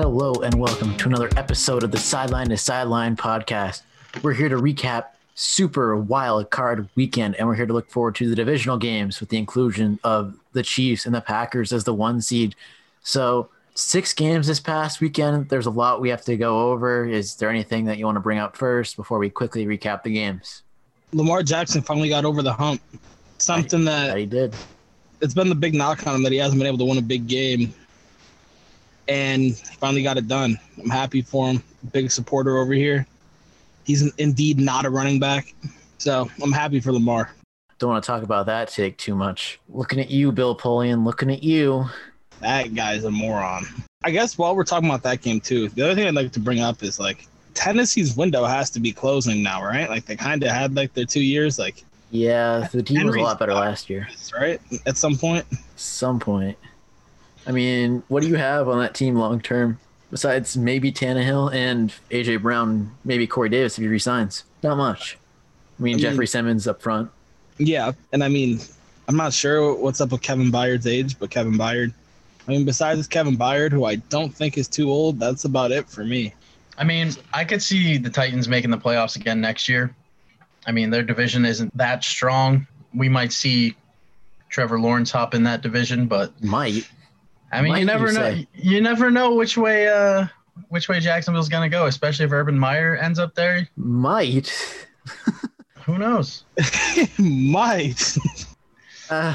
Hello and welcome to another episode of the Sideline to Sideline podcast. We're here to recap Super Wild Card Weekend, and we're here to look forward to the divisional games with the inclusion of the Chiefs and the Packers as the one seed. So, six games this past weekend. There's a lot we have to go over. Is there anything that you want to bring up first before we quickly recap the games? Lamar Jackson finally got over the hump. Something that he did. It's been the big knock on him that he hasn't been able to win a big game and finally got it done. I'm happy for him. Big supporter over here. He's indeed not a running back, so I'm happy for Lamar. Don't want to talk about that take too much. Looking at you, Bill Polian. Looking at you. That guy's a moron. I guess while we're talking about that game too, the other thing I'd like to bring up is like Tennessee's window has to be closing now, right? Like they kind of had like their two years, like. Yeah, the team was a lot better last year. Right? At some point. Some point. I mean, what do you have on that team long term besides maybe Tannehill and AJ Brown, maybe Corey Davis if he resigns? Not much. I mean, I Jeffrey mean, Simmons up front. Yeah, and I mean, I'm not sure what's up with Kevin Byard's age, but Kevin Byard. I mean, besides Kevin Byard, who I don't think is too old, that's about it for me. I mean, I could see the Titans making the playoffs again next year. I mean, their division isn't that strong. We might see Trevor Lawrence hop in that division, but might. I mean, you never you know. Say? You never know which way uh which way Jacksonville's gonna go, especially if Urban Meyer ends up there. Might. Who knows? might. Uh,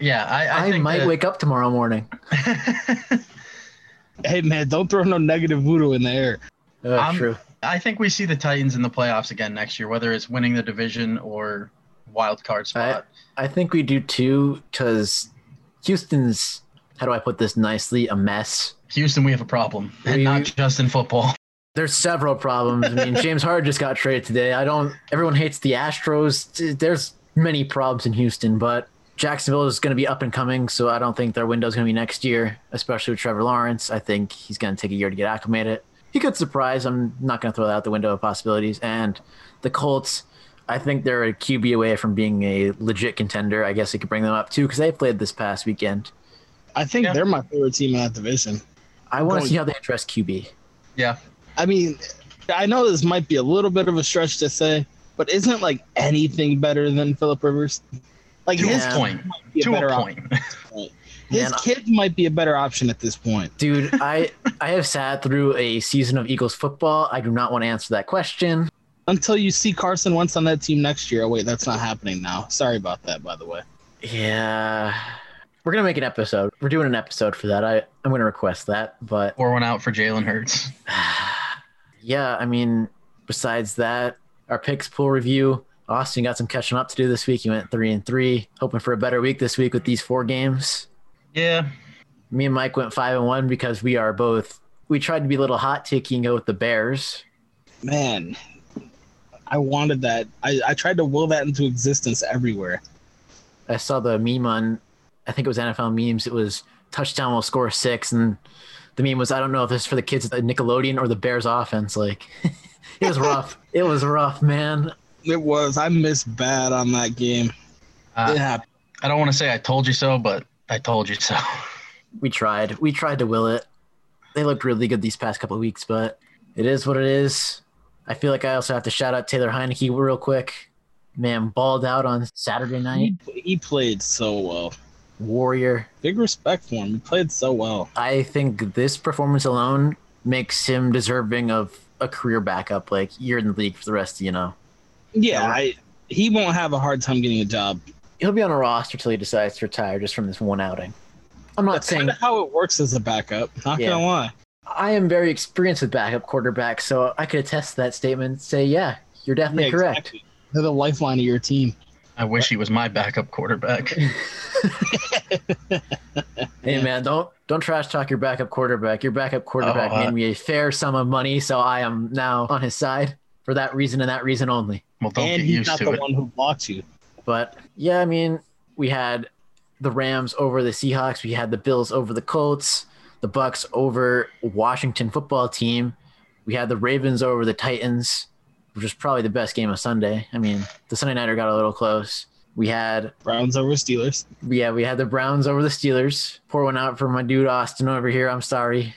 yeah, I, I, I might that... wake up tomorrow morning. hey man, don't throw no negative voodoo in the air. Uh, true. I think we see the Titans in the playoffs again next year, whether it's winning the division or wild card spot. I, I think we do too, because Houston's how do I put this nicely? A mess. Houston, we have a problem, and we, not just in football. There's several problems. I mean, James Harden just got traded today. I don't. Everyone hates the Astros. There's many problems in Houston, but Jacksonville is going to be up and coming, so I don't think their window is going to be next year, especially with Trevor Lawrence. I think he's going to take a year to get acclimated. He could surprise. I'm not going to throw that out the window of possibilities. And the Colts, I think they're a QB away from being a legit contender. I guess I could bring them up too because they played this past weekend. I think yeah. they're my favorite team in that division. I want to see how they address QB. Yeah. I mean, I know this might be a little bit of a stretch to say, but isn't like anything better than Philip Rivers? Like to his point. To a point. His Man, kids might be a better option at this point. Dude, I I have sat through a season of Eagles football. I do not want to answer that question. Until you see Carson Wentz on that team next year. Oh, wait, that's not happening now. Sorry about that, by the way. Yeah. We're gonna make an episode. We're doing an episode for that. I I'm gonna request that, but or one out for Jalen Hurts. yeah, I mean, besides that, our picks pool review. Austin got some catching up to do this week. He went three and three, hoping for a better week this week with these four games. Yeah. Me and Mike went five and one because we are both. We tried to be a little hot taking and go with the Bears. Man, I wanted that. I, I tried to will that into existence everywhere. I saw the meme on I think it was NFL memes. It was touchdown will score six, and the meme was I don't know if this is for the kids at Nickelodeon or the Bears offense. Like it was rough. it was rough, man. It was. I missed bad on that game. Uh, yeah. I don't want to say I told you so, but I told you so. We tried. We tried to will it. They looked really good these past couple of weeks, but it is what it is. I feel like I also have to shout out Taylor Heinicke real quick. Man, balled out on Saturday night. He, he played so well warrior. Big respect for him. He played so well. I think this performance alone makes him deserving of a career backup. Like you're in the league for the rest, of, you know. Yeah, I, he won't have a hard time getting a job. He'll be on a roster till he decides to retire just from this one outing. I'm not That's saying how it works as a backup. Not yeah. gonna lie. I am very experienced with backup quarterbacks, so I could attest to that statement. say, yeah, you're definitely yeah, correct. Exactly. They're the lifeline of your team. I wish he was my backup quarterback. hey man, don't don't trash talk your backup quarterback. Your backup quarterback oh, uh, made me a fair sum of money, so I am now on his side for that reason and that reason only. Well, don't and get he's used not to the it. one who blocks you. But yeah, I mean, we had the Rams over the Seahawks. We had the Bills over the Colts. The Bucks over Washington football team. We had the Ravens over the Titans which was probably the best game of Sunday. I mean, the Sunday nighter got a little close. We had Browns over Steelers. Yeah, we had the Browns over the Steelers. Pour one out for my dude Austin over here. I'm sorry.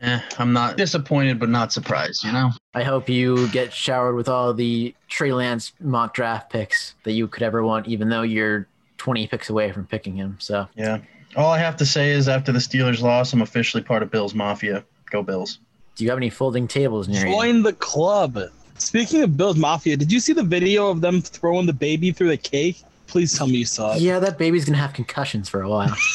Eh, I'm not disappointed, but not surprised. You know. I hope you get showered with all the Trey Lance mock draft picks that you could ever want, even though you're 20 picks away from picking him. So Yeah. All I have to say is after the Steelers loss, I'm officially part of Bills Mafia. Go Bills. do you have any folding tables near you? Join the club. Speaking of Bills Mafia, did you see the video of them throwing the baby through the cake? Please tell me you saw it. Yeah, that baby's gonna have concussions for a while.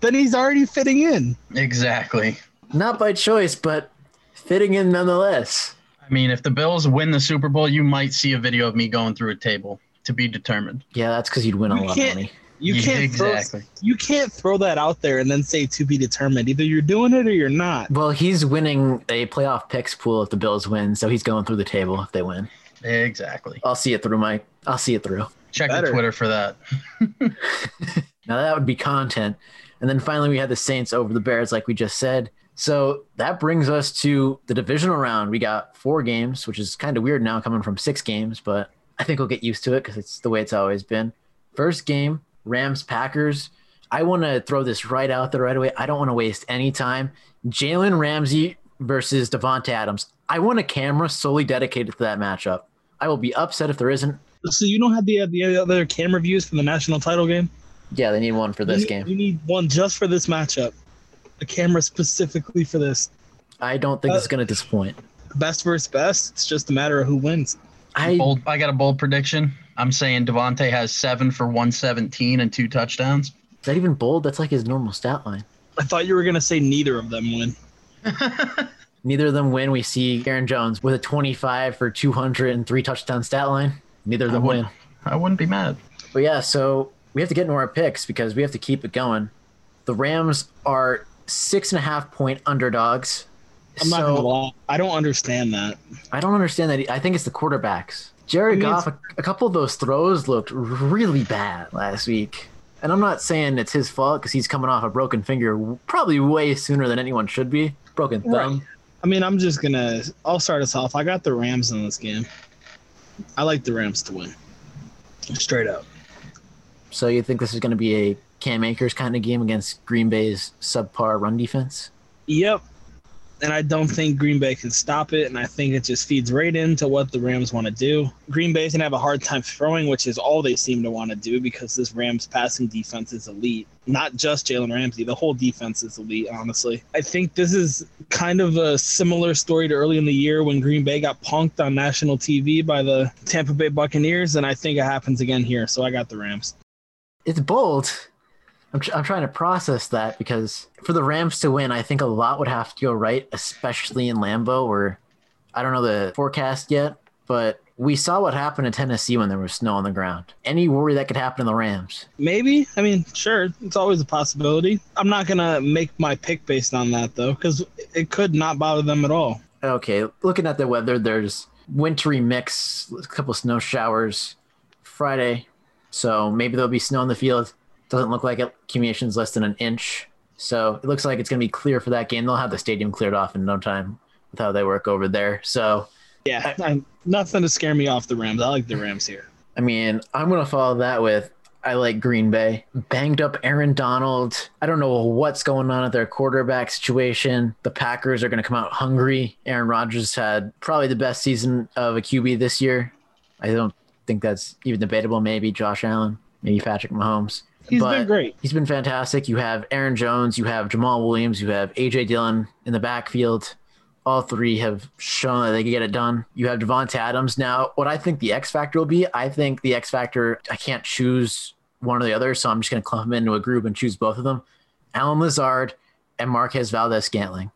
Then he's already fitting in. Exactly. Not by choice, but fitting in nonetheless. I mean, if the Bills win the Super Bowl, you might see a video of me going through a table to be determined. Yeah, that's because you'd win a You lot of money. You can't exactly. throw you can't throw that out there and then say to be determined. Either you're doing it or you're not. Well, he's winning a playoff picks pool if the Bills win, so he's going through the table if they win. Exactly. I'll see it through, Mike. I'll see it through. Check Better. the Twitter for that. Now that would be content. And then finally, we had the Saints over the Bears, like we just said. So that brings us to the divisional round. We got four games, which is kind of weird now coming from six games, but I think we'll get used to it because it's the way it's always been. First game, Rams Packers. I want to throw this right out there right away. I don't want to waste any time. Jalen Ramsey versus Davante Adams. I want a camera solely dedicated to that matchup. I will be upset if there isn't. So you don't have the the other camera views for the national title game. Yeah, they need one for this You need- game. You need one just for this matchup. A camera specifically for this. I don't think Uh, it's going to disappoint. Best versus best. It's just a matter of who wins. I Bold, I got a bold prediction. I'm saying Davante has seven for 117 and two touchdowns. Is that even bold? That's like his normal stat line. I thought you were gonna say neither of them win. Neither of them win. We see Aaron Jones with a 25 for 203 touchdown stat line. Neither of them wouldn't- win. I wouldn't be mad. But yeah, so we have to get into our picks because we have to keep it going. The Rams are six and a half point underdogs. I'm not gonna lie. I don't understand that. I don't understand that. I think it's the quarterbacks. Jared Goff, a, a couple of those throws looked really bad last week. And I'm not saying it's his fault because he's coming off a broken finger probably way sooner than anyone should be. Broken thumb. I mean, I'm just gonna. I'll start us off. I got the Rams in this game. I like the Rams to win. Straight up. So you think this is going to be a Cam Akers kind of game against Green Bay's subpar run defense? Yep. And I don't think Green Bay can stop it. And I think it just feeds right into what the Rams want to do. Green Bay's to have a hard time throwing, which is all they seem to want to do because this Rams passing defense is elite. Not just Jalen Ramsey, the whole defense is elite, honestly. I think this is kind of a similar story to early in the year when Green Bay got punked on national TV by the Tampa Bay Buccaneers. And I think it happens again here. So I got the Rams. It's bold. I'm, I'm trying to process that because for the Rams to win, I think a lot would have to go right, especially in Lambeau, where I don't know the forecast yet, but we saw what happened in Tennessee when there was snow on the ground. Any worry that could happen in the Rams? Maybe. I mean, sure. It's always a possibility. I'm not going to make my pick based on that, though, because it could not bother them at all. Okay, looking at the weather, there's wintry mix, a couple snow showers Friday, so maybe there'll be snow in the field. Doesn't look like it. Accumulation's less than an inch, so it looks like it's going to be clear for that game. They'll have the stadium cleared off in no time with how they work over there. So, Yeah, I, nothing to scare me off the Rams. I like the Rams here. I mean, I'm going to follow that with I like Green Bay. Banged up Aaron Donald. I don't know what's going on at their quarterback situation. The Packers are going to come out hungry. Aaron Rodgers had probably the best season of a QB this year. I don't think that's even debatable. Maybe Josh Allen, maybe Patrick Mahomes. He's But- been great. He's been fantastic. You have Aaron Jones, you have Jamaal Williams, you have AJ Dillon in the backfield. All three have shown that they can get it done. You have Davante Adams. Now, what I think the X factor will be, I think the X factor, I can't choose one or the other, so I'm just going to clump them into a group and choose both of them. Allen Lazard and Marquez Valdes Scantling.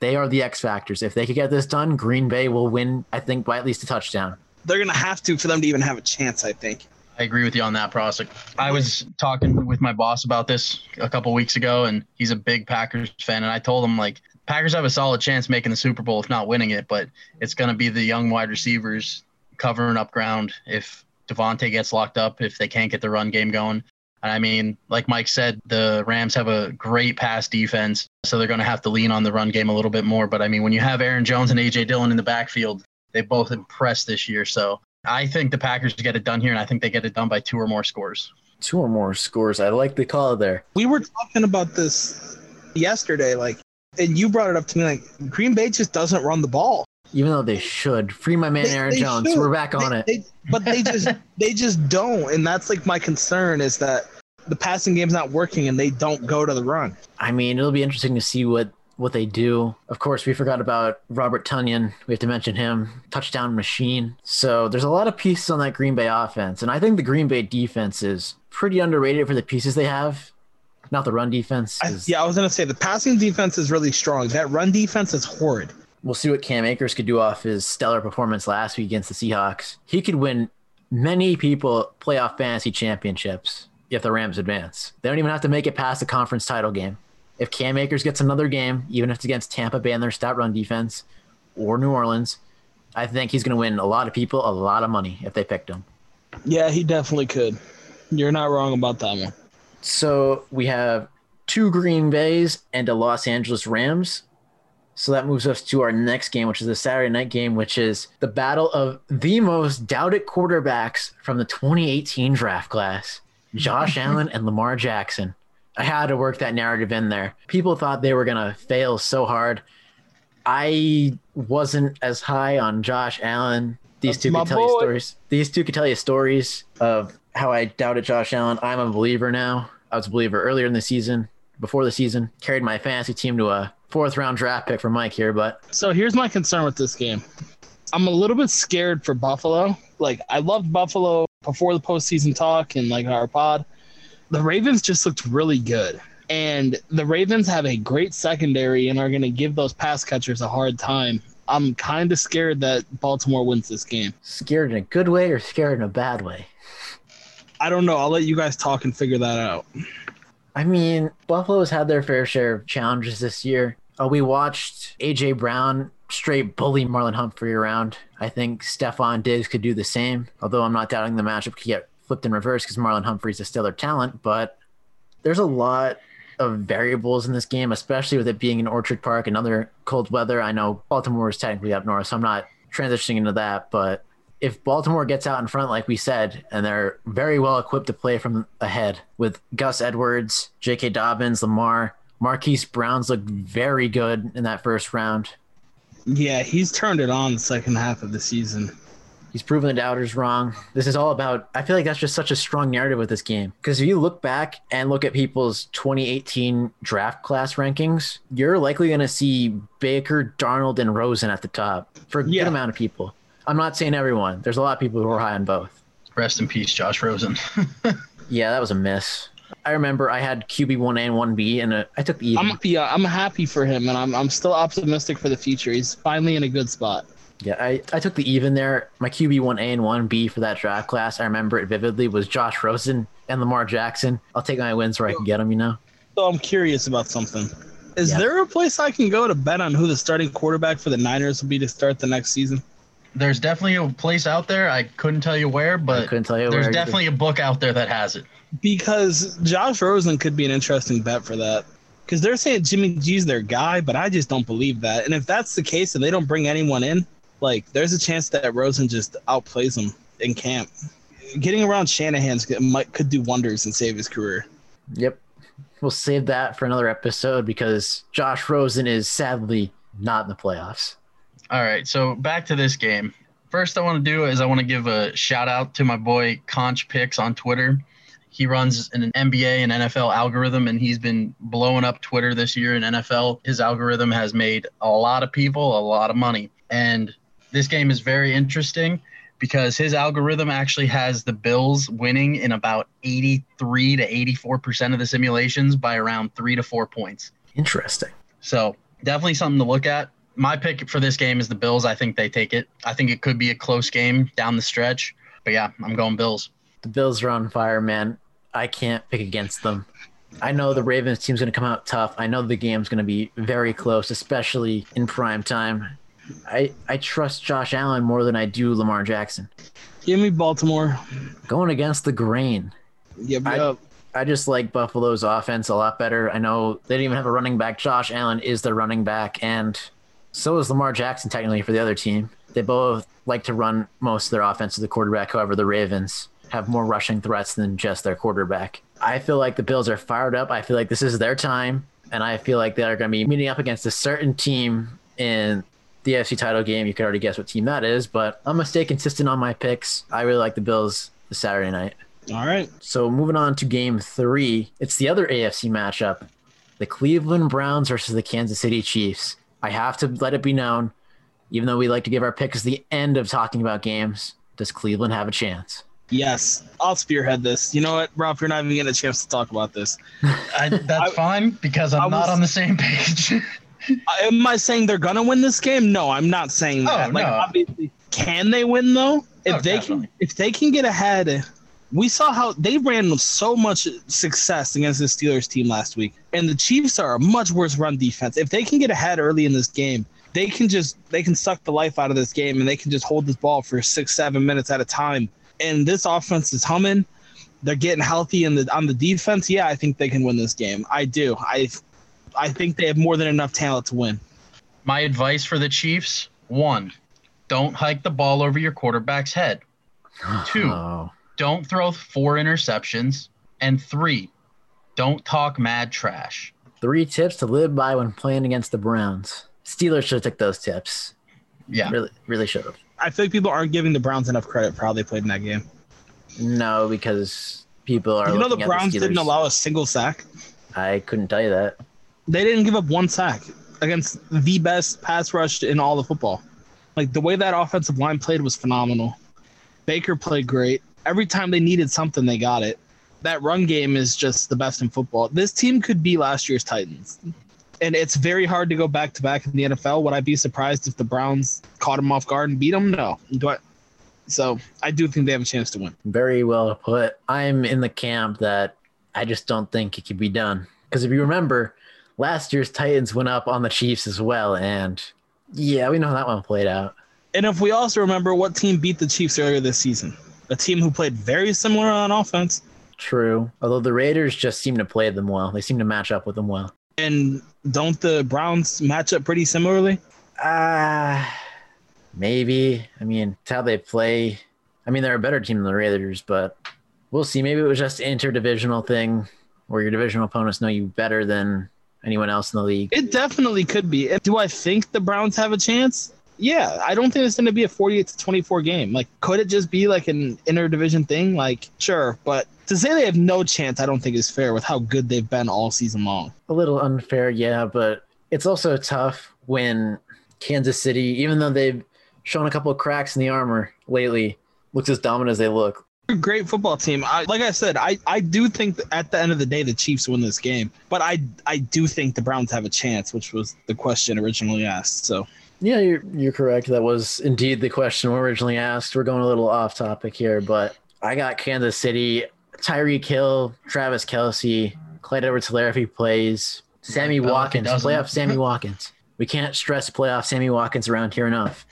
They are the X factors. If they could get this done, Green Bay will win, I think, by at least a touchdown. They're going to have to for them to even have a chance, I think. I agree with you on that, Prosek. I was talking with my boss about this a couple weeks ago, and he's a big Packers fan. And I told him, like, Packers have a solid chance making the Super Bowl, if not winning it, but it's going to be the young wide receivers covering up ground if Davante gets locked up, if they can't get the run game going. And I mean, like Mike said, the Rams have a great pass defense, so they're going to have to lean on the run game a little bit more. But I mean, when you have Aaron Jones and A.J. Dillon in the backfield, they both impressed this year. So I think the Packers get it done here, and I think they get it done by two or more scores. Two or more scores. I like the call there. We were talking about this yesterday. Like, and you brought it up to me like Green Bay just doesn't run the ball. Even though they should free my man They- Aaron they Jones. should. We're back on They- it. they- but they just they just don't, and that's like my concern is that the passing game's not working and they don't go to the run. I mean, it'll be interesting to see what what they do. Of course, we forgot about Robert Tonyan. We have to mention him, touchdown machine. So there's a lot of pieces on that Green Bay offense, and I think the Green Bay defense is pretty underrated for the pieces they have. Not the run defense. I, yeah, I was gonna say the passing defense is really strong. That run defense is horrid. We'll see what Cam Akers could do off his stellar performance last week against the Seahawks. He could win many people playoff fantasy championships if the Rams advance. They don't even have to make it past the conference title game. If Cam Akers gets another game, even if it's against Tampa Bay and their stout run defense or New Orleans, I think he's going to win a lot of people a lot of money if they picked him. Yeah, he definitely could. You're not wrong about that one. So we have two Green Bays and a Los Angeles Rams. So that moves us to our next game, which is the Saturday night game, which is the battle of the most doubted quarterbacks from the 2018 draft class Josh Allen and Lamar Jackson. I had to work that narrative in there. People thought they were going to fail so hard. I wasn't as high on Josh Allen. These That's two could tell you stories. These two could tell you stories of how I doubted Josh Allen. I'm a believer now. I was a believer earlier in the season, before the season. Carried my fantasy team to a fourth round draft pick for Mike here, but So here's my concern with this game. I'm a little bit scared for Buffalo. Like I loved Buffalo before the postseason talk and like our pod. The Ravens just looked really good. And the Ravens have a great secondary and are going to give those pass catchers a hard time. I'm kind of scared that Baltimore wins this game. scared in a good way or scared in a bad way. I don't know. I'll let you guys talk and figure that out. I mean, Buffalo's had their fair share of challenges this year. Uh, we watched AJ Brown straight bully Marlon Humphrey around. I think Stefon Diggs could do the same, although I'm not doubting the matchup could get flipped in reverse because Marlon Humphrey's a stellar talent. But there's a lot of variables in this game, especially with it being in Orchard Park and other cold weather. I know Baltimore is technically up north, so I'm not transitioning into that. But if Baltimore gets out in front, like we said, and they're very well equipped to play from ahead with Gus Edwards, J.K. Dobbins, Lamar, Marquise Brown's looked very good in that first round. Yeah, he's turned it on the second half of the season. He's proven the doubters wrong. This is all about. I feel like that's just such a strong narrative with this game because if you look back and look at people's 2018 draft class rankings, you're likely going to see Baker, Darnold, and Rosen at the top for a Yeah. good amount of people. I'm not saying everyone. There's a lot of people who are high on both. Rest in peace, Josh Rosen. Yeah, that was a miss. I remember I had QB one and one B, and uh, I took the. I'm yeah, I'm happy for him, and I'm I'm still optimistic for the future. He's finally in a good spot. Yeah, I, I took the even there. My QB one A and one B for that draft class, I remember it vividly, was Josh Rosen and Lamar Jackson. I'll take my wins where I can get them. You know. So I'm curious about something. Is Yeah. there a place I can go to bet on who the starting quarterback for the Niners will be to start the next season? There's definitely a place out there. I couldn't tell you where, I but couldn't tell you there's where. definitely a book out there that has it. Because Josh Rosen could be an interesting bet for that. Because they're saying Jimmy G's their guy, but I just don't believe that. And if that's the case and they don't bring anyone in, like there's a chance that Rosen just outplays him in camp. Getting around Shanahan's could- might could do wonders and save his career. Yep. We'll save that for another episode because Josh Rosen is sadly not in the playoffs. All right, so back to this game. First, I want to do is I want to give a shout out to my boy Conch Picks on Twitter. He runs an NBA and NFL algorithm, and he's been blowing up Twitter this year in NFL. His algorithm has made a lot of people a lot of money. And this game is very interesting because his algorithm actually has the Bills winning in about 83 to 84% of the simulations by around three to four points. Interesting. So definitely something to look at. My pick for this game is the Bills. I think they take it. I think it could be a close game down the stretch. But yeah, I'm going Bills. The Bills are on fire, man. I can't pick against them. I know the Ravens team's going to come out tough. I know the game's going to be very close, especially in prime time. I I trust Josh Allen more than I do Lamar Jackson. Give me Baltimore. Going against the grain. Yep, I- I just like Buffalo's offense a lot better. I know they didn't even have a running back. Josh Allen is their running back, and so is Lamar Jackson technically for the other team. They both like to run most of their offense to the quarterback. However, the Ravens have more rushing threats than just their quarterback. I feel like the Bills are fired up. I feel like this is their time, and I feel like they're going to be meeting up against a certain team in the AFC title game. You can already guess what team that is, but I'm going to stay consistent on my picks. I really like the Bills this Saturday night. All right. So moving on to game three, it's the other AFC matchup the Cleveland Browns versus the Kansas City Chiefs. I have to let it be known, even though we like to give our picks the end of talking about games, does Cleveland have a chance? Yes, I'll spearhead this. You know what, Rob? You're not even getting a chance to talk about this. I, that's I- fine because I'm I not was- on the same page. Uh, am I saying they're gonna win this game? No, I'm not saying oh, that. Oh, like, no. obviously, can they win though? If Oh, they definitely. can, if they can get ahead, we saw how they ran so much success against the Steelers team last week, and the Chiefs are a much worse run defense. If they can get ahead early in this game, they can just they can suck the life out of this game, and they can just hold this ball for six, seven minutes at a time. And this offense is humming. They're getting healthy in the on the defense. Yeah, I think they can win this game. I do. I I think they have more than enough talent to win. My advice for the Chiefs: one, don't hike the ball over your quarterback's head. Two. Oh. Don't throw four interceptions. And three, don't talk mad trash. Three tips to live by when playing against the Browns. Steelers should have took those tips. Yeah. Really, really should have. I feel like people aren't giving the Browns enough credit for how they played in that game. No, because people are. you know the Browns Steelers. didn't allow a single sack. I couldn't tell you that. They didn't give up one sack against the best pass rush in all of football. Like the way that offensive line played was phenomenal. Baker played great. Every time they needed something, they got it. That run game is just the best in football. This team could be last year's Titans. And it's very hard to go back to back in the NFL. Would I be surprised if the Browns caught them off guard and beat them? No. Do I? So I do think they have a chance to win. Very well put. I'm in the camp that I just don't think it could be done. Because if you remember, last year's Titans went up on the Chiefs as well, and yeah, we know how that one played out. And if we also remember what team beat the Chiefs earlier this season, a team who played very similar on offense, True. Although the Raiders just seem to play them well. They seem to match up with them well. and don't the Browns match up pretty similarly? Ah, maybe. I mean, it's how they play. I mean, they're a better team than the Raiders, but we'll see. Maybe it was just an interdivisional thing where your divisional opponents know you better than anyone else in the league. It definitely could be. Do I think the Browns have a chance? Yeah, I don't think it's going to be a 48 to 24 game. Like, could it just be like an interdivision thing? Like, sure, but to say they have no chance, I don't think is fair with how good they've been all season long. A little unfair, yeah, but it's also tough when Kansas City, even though they've shown a couple of cracks in the armor lately, looks as dominant as they look. They're a great football team. I, like I said, I, I do think at the end of the day the Chiefs win this game, but I I do think the Browns have a chance, which was the question originally asked. So Yeah, you're you're correct. That was indeed the question originally asked. We're going a little off topic here, but I got Kansas City, Tyreek Hill, Travis Kelce, Clyde Edwards-Helaire if he plays, Sammy Bell Watkins, doesn't. playoff Sammy Watkins. We can't stress playoff Sammy Watkins around here enough.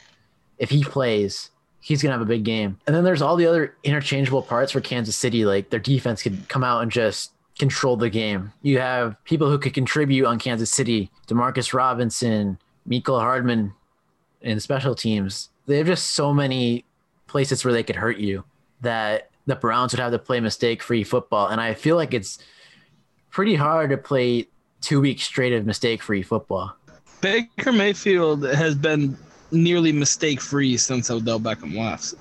If he plays, he's gonna have a big game. And then there's all the other interchangeable parts for Kansas City. Like their defense could come out and just control the game. You have people who could contribute on Kansas City, Demarcus Robinson, Mecole Hardman in special teams. They have just so many places where they could hurt you that the Browns would have to play mistake free football. And I feel like it's pretty hard to play two weeks straight of mistake free football. Baker Mayfield has been nearly mistake free since Odell Beckham left.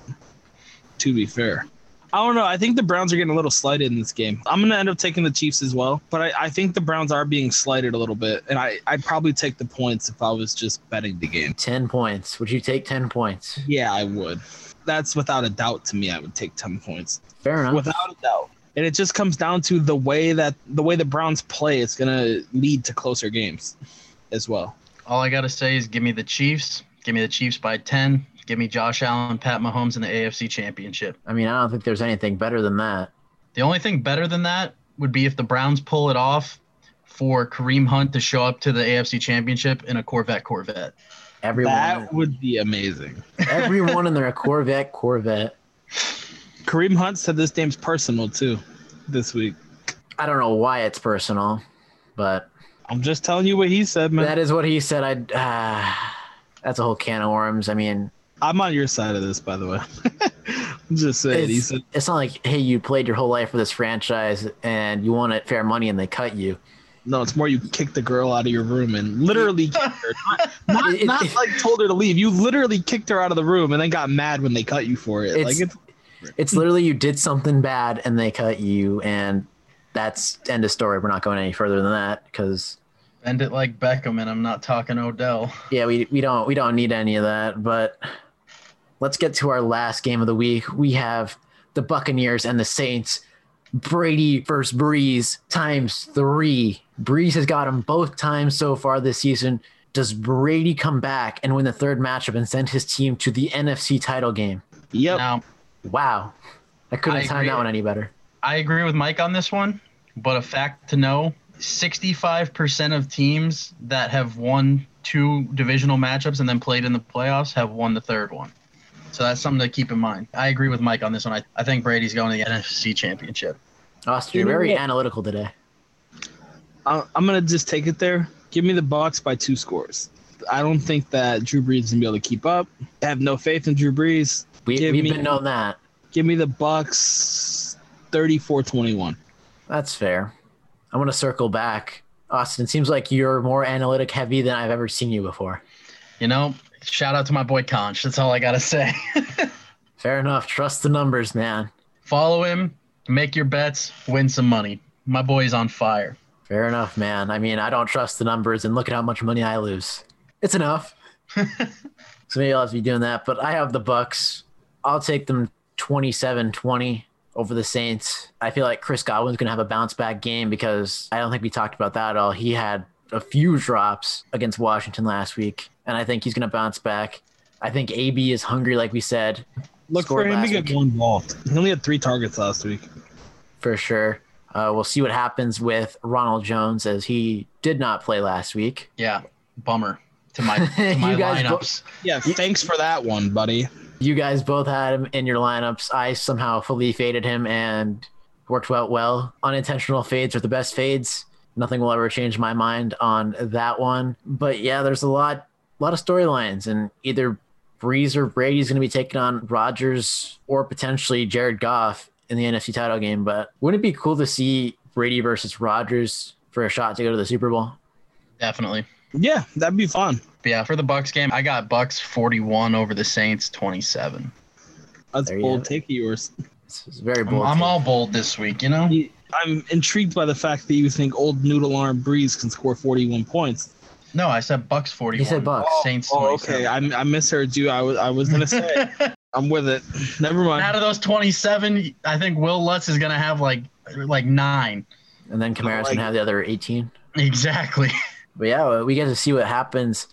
To be fair, I don't know. I think the Browns are getting a little slighted in this game. I'm gonna end up taking the Chiefs as well, but I, I think the Browns are being slighted a little bit, and I I'd probably take the points if I was just betting the game. 10 points. Would you take 10 points? Yeah, I would. That's without a doubt to me. I would take ten points Fair enough. without a doubt. And it just comes down to the way that the way the Browns play. It's gonna lead to closer games, as well. All I gotta say is give me the Chiefs. Give me the Chiefs by ten. Give me Josh Allen, Pat Mahomes in the AFC Championship. I mean, I don't think there's anything better than that. The only thing better than that would be if the Browns pull it off for Kareem Hunt to show up to the AFC Championship in a Corvette Corvette. Everyone, That would be amazing. everyone in their Corvette, Corvette. Kareem Hunt said this game's personal too this week. I don't know why it's personal, but I'm just telling you what he said, man. that is what he said. I. Uh, that's a whole can of worms. I mean, I'm on your side of this, by the way. Just say it. He It's, said, it's not like, hey, you played your whole life for this franchise and you wanted fair money and they cut you. no, it's more you kicked the girl out of your room and literally kicked her. Not, not, It- not it- like told her to leave. You literally kicked her out of the room and then got mad when they cut you for it. It's- like it's It's literally you did something bad and they cut you, and that's end of story. We're not going any further than that because Bend it like Beckham, and I'm not talking Odell. yeah, we we don't we don't need any of that. But let's get to our last game of the week. We have the Buccaneers and the Saints. Brady versus Brees times three. Brees has got him both times so far this season. Does Brady come back and win the third matchup and send his team to the NFC title game? yep. Now, Wow. I couldn't I have timed agree. that one any better. I agree with Mike on this one, but a fact to know 65% of teams that have won two divisional matchups and then played in the playoffs have won the third one. So that's something to keep in mind. I agree with Mike on this one. I, I think Brady's going to the NFC championship. Austin, You you're very analytical today. I- I'm gonna just take it there. Give me the Bucks by two scores. I don't think that Drew Brees is gonna be able to keep up. I have no faith in Drew Brees. We, Give we've me- been known that. Give me the Bucks 34-21. That's fair. I'm going to circle back. Austin, it seems like you're more analytic heavy than I've ever seen you before. You know, shout out to my boy Conch. That's all I got to say. Fair enough. Trust the numbers, man. Follow him, make your bets, win some money. My boy's on fire. Fair enough, man. I mean, I don't trust the numbers, and look at how much money I lose. It's enough. so maybe I'll have to be doing that. But I have the Bucks. I'll take them 27-20 over the Saints. I feel like Chris Godwin's going to have a bounce back game because I don't think we talked about that at all. He had a few drops against Washington last week, and I think he's going to bounce back. I think AB is hungry, like we said, Look for him to get week. one ball. He only had three targets last week. for sure. Uh, we'll see what happens with Ronald Jones as he did not play last week. Yeah, bummer to my, to my You guys bo- lineups. Yeah, thanks for that one, buddy. You guys both had him in your lineups. I somehow fully faded him and worked out well. Unintentional fades are the best fades. Nothing will ever change my mind on that one. But yeah, there's a lot, a lot of storylines, and either Brees or Brady's going to be taking on Rodgers or potentially Jared Goff in the NFC title game. But wouldn't it be cool to see Brady versus Rodgers for a shot to go to the Super Bowl? Definitely. Yeah, that'd be fun. But yeah, for the Bucks game, I got Bucks 41 over the Saints 27. That's There bold have take of yours. It's, it's very I'm, bold. I'm all bold this week, you know? I'm intrigued by the fact that you think old noodle arm Brees can score 41 points. No, I said Bucks 41. He said Bucks. Oh, Saints Oh, okay. I, I misheard you. I was I was gonna say I'm with it. Never mind. Out of those 27, I think Wil Lutz is going to have like like nine. and then Kamara's like gonna have the other 18. Exactly. But yeah, we get to see what happens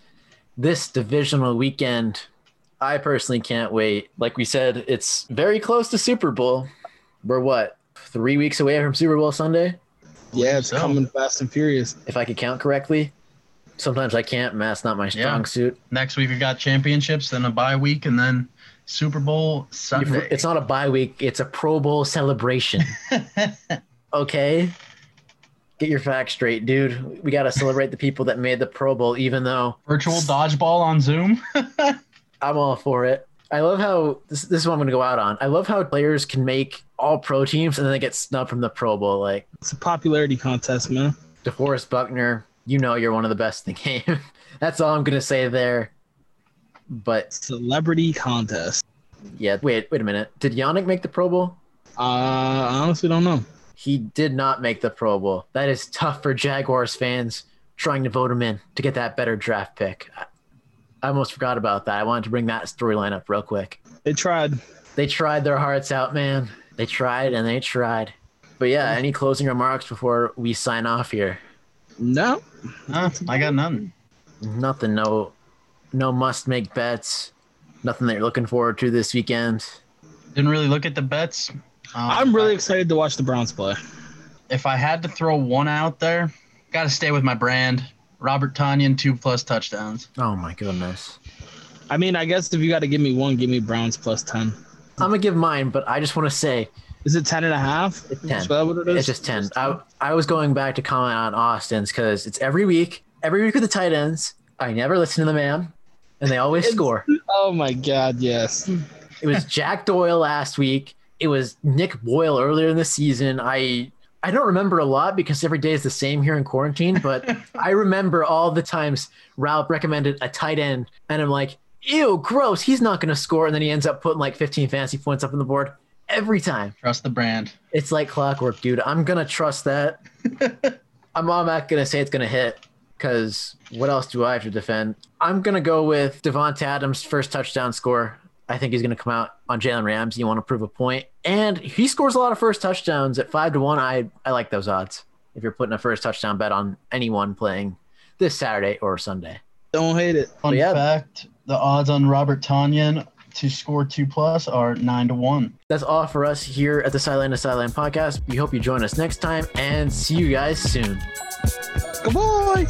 this divisional weekend. I personally can't wait. Like we said, it's very close to Super Bowl. We're what three weeks away from Super Bowl Sunday, yeah, it's So- coming fast and furious. if I could count correctly. Sometimes I can't. Math's not my strong Yeah. suit. Next week we got championships, then a bye week, and then Super Bowl Sunday. It's not a bye week. It's a Pro Bowl celebration. okay, get your facts straight, dude. We got to celebrate the people that made the Pro Bowl, even though virtual dodgeball on Zoom. I'm all for it. I love how this, this is what I'm going to go out on. I love how players can make all pro teams and then they get snubbed from the Pro Bowl. Like It's a popularity contest, man. DeForest Buckner, you know you're one of the best in the game. That's all I'm going to say there. But Celebrity contest. yeah, wait, wait a minute. Did Yannick make the Pro Bowl? Uh, I honestly don't know. He did not make the Pro Bowl. That is tough for Jaguars fans trying to vote him in to get that better draft pick. I, I almost forgot about that. I wanted to bring that storyline up real quick. They tried. they tried their hearts out, man. They tried and they tried. But yeah, any closing remarks before we sign off here? No. Huh, I got nothing. Nothing. No, no must make bets. Nothing that you're looking forward to this weekend. Didn't really look at the bets. Um, I'm really I- excited to watch the Browns play. if I had to throw one out there, got to stay with my brand. Robert Tonyan, two plus touchdowns. Oh my goodness. I mean, I guess if you got to give me one, give me Browns plus 10. I'm gonna give mine, but I just want to say Is it 10 and a half? It's Is 10. that what it is? it's just ten. I I was going back to comment on Austin's because it's every week, every week with the tight ends. I never listen to the man, and they always score. Oh my God, yes. It was Jack Doyle last week. It was Nick Boyle earlier in the season. I I don't remember a lot because every day is the same here in quarantine, but I remember all the times Ralph recommended a tight end, and I'm like, ew, gross. He's not going to score. And then he ends up putting like 15 fantasy points up on the board every time. Trust the brand. It's like clockwork, dude. I'm going to trust that. I'm not going to say it's going to hit because what else do I have to defend? I'm going to go with Davante Adams' first touchdown score. I think he's going to come out on Jalen Ramsey. You want to prove a point, and he scores a lot of first touchdowns at five to one. I I like those odds. If you're putting a first touchdown bet on anyone playing this Saturday or Sunday, Don't hate it. Fun yeah. fact: the odds on Robert Tonyan to score two plus are nine to one. that's all for us here at the Sideline to Sideline podcast. We hope you join us next time and see you guys soon. Good boy.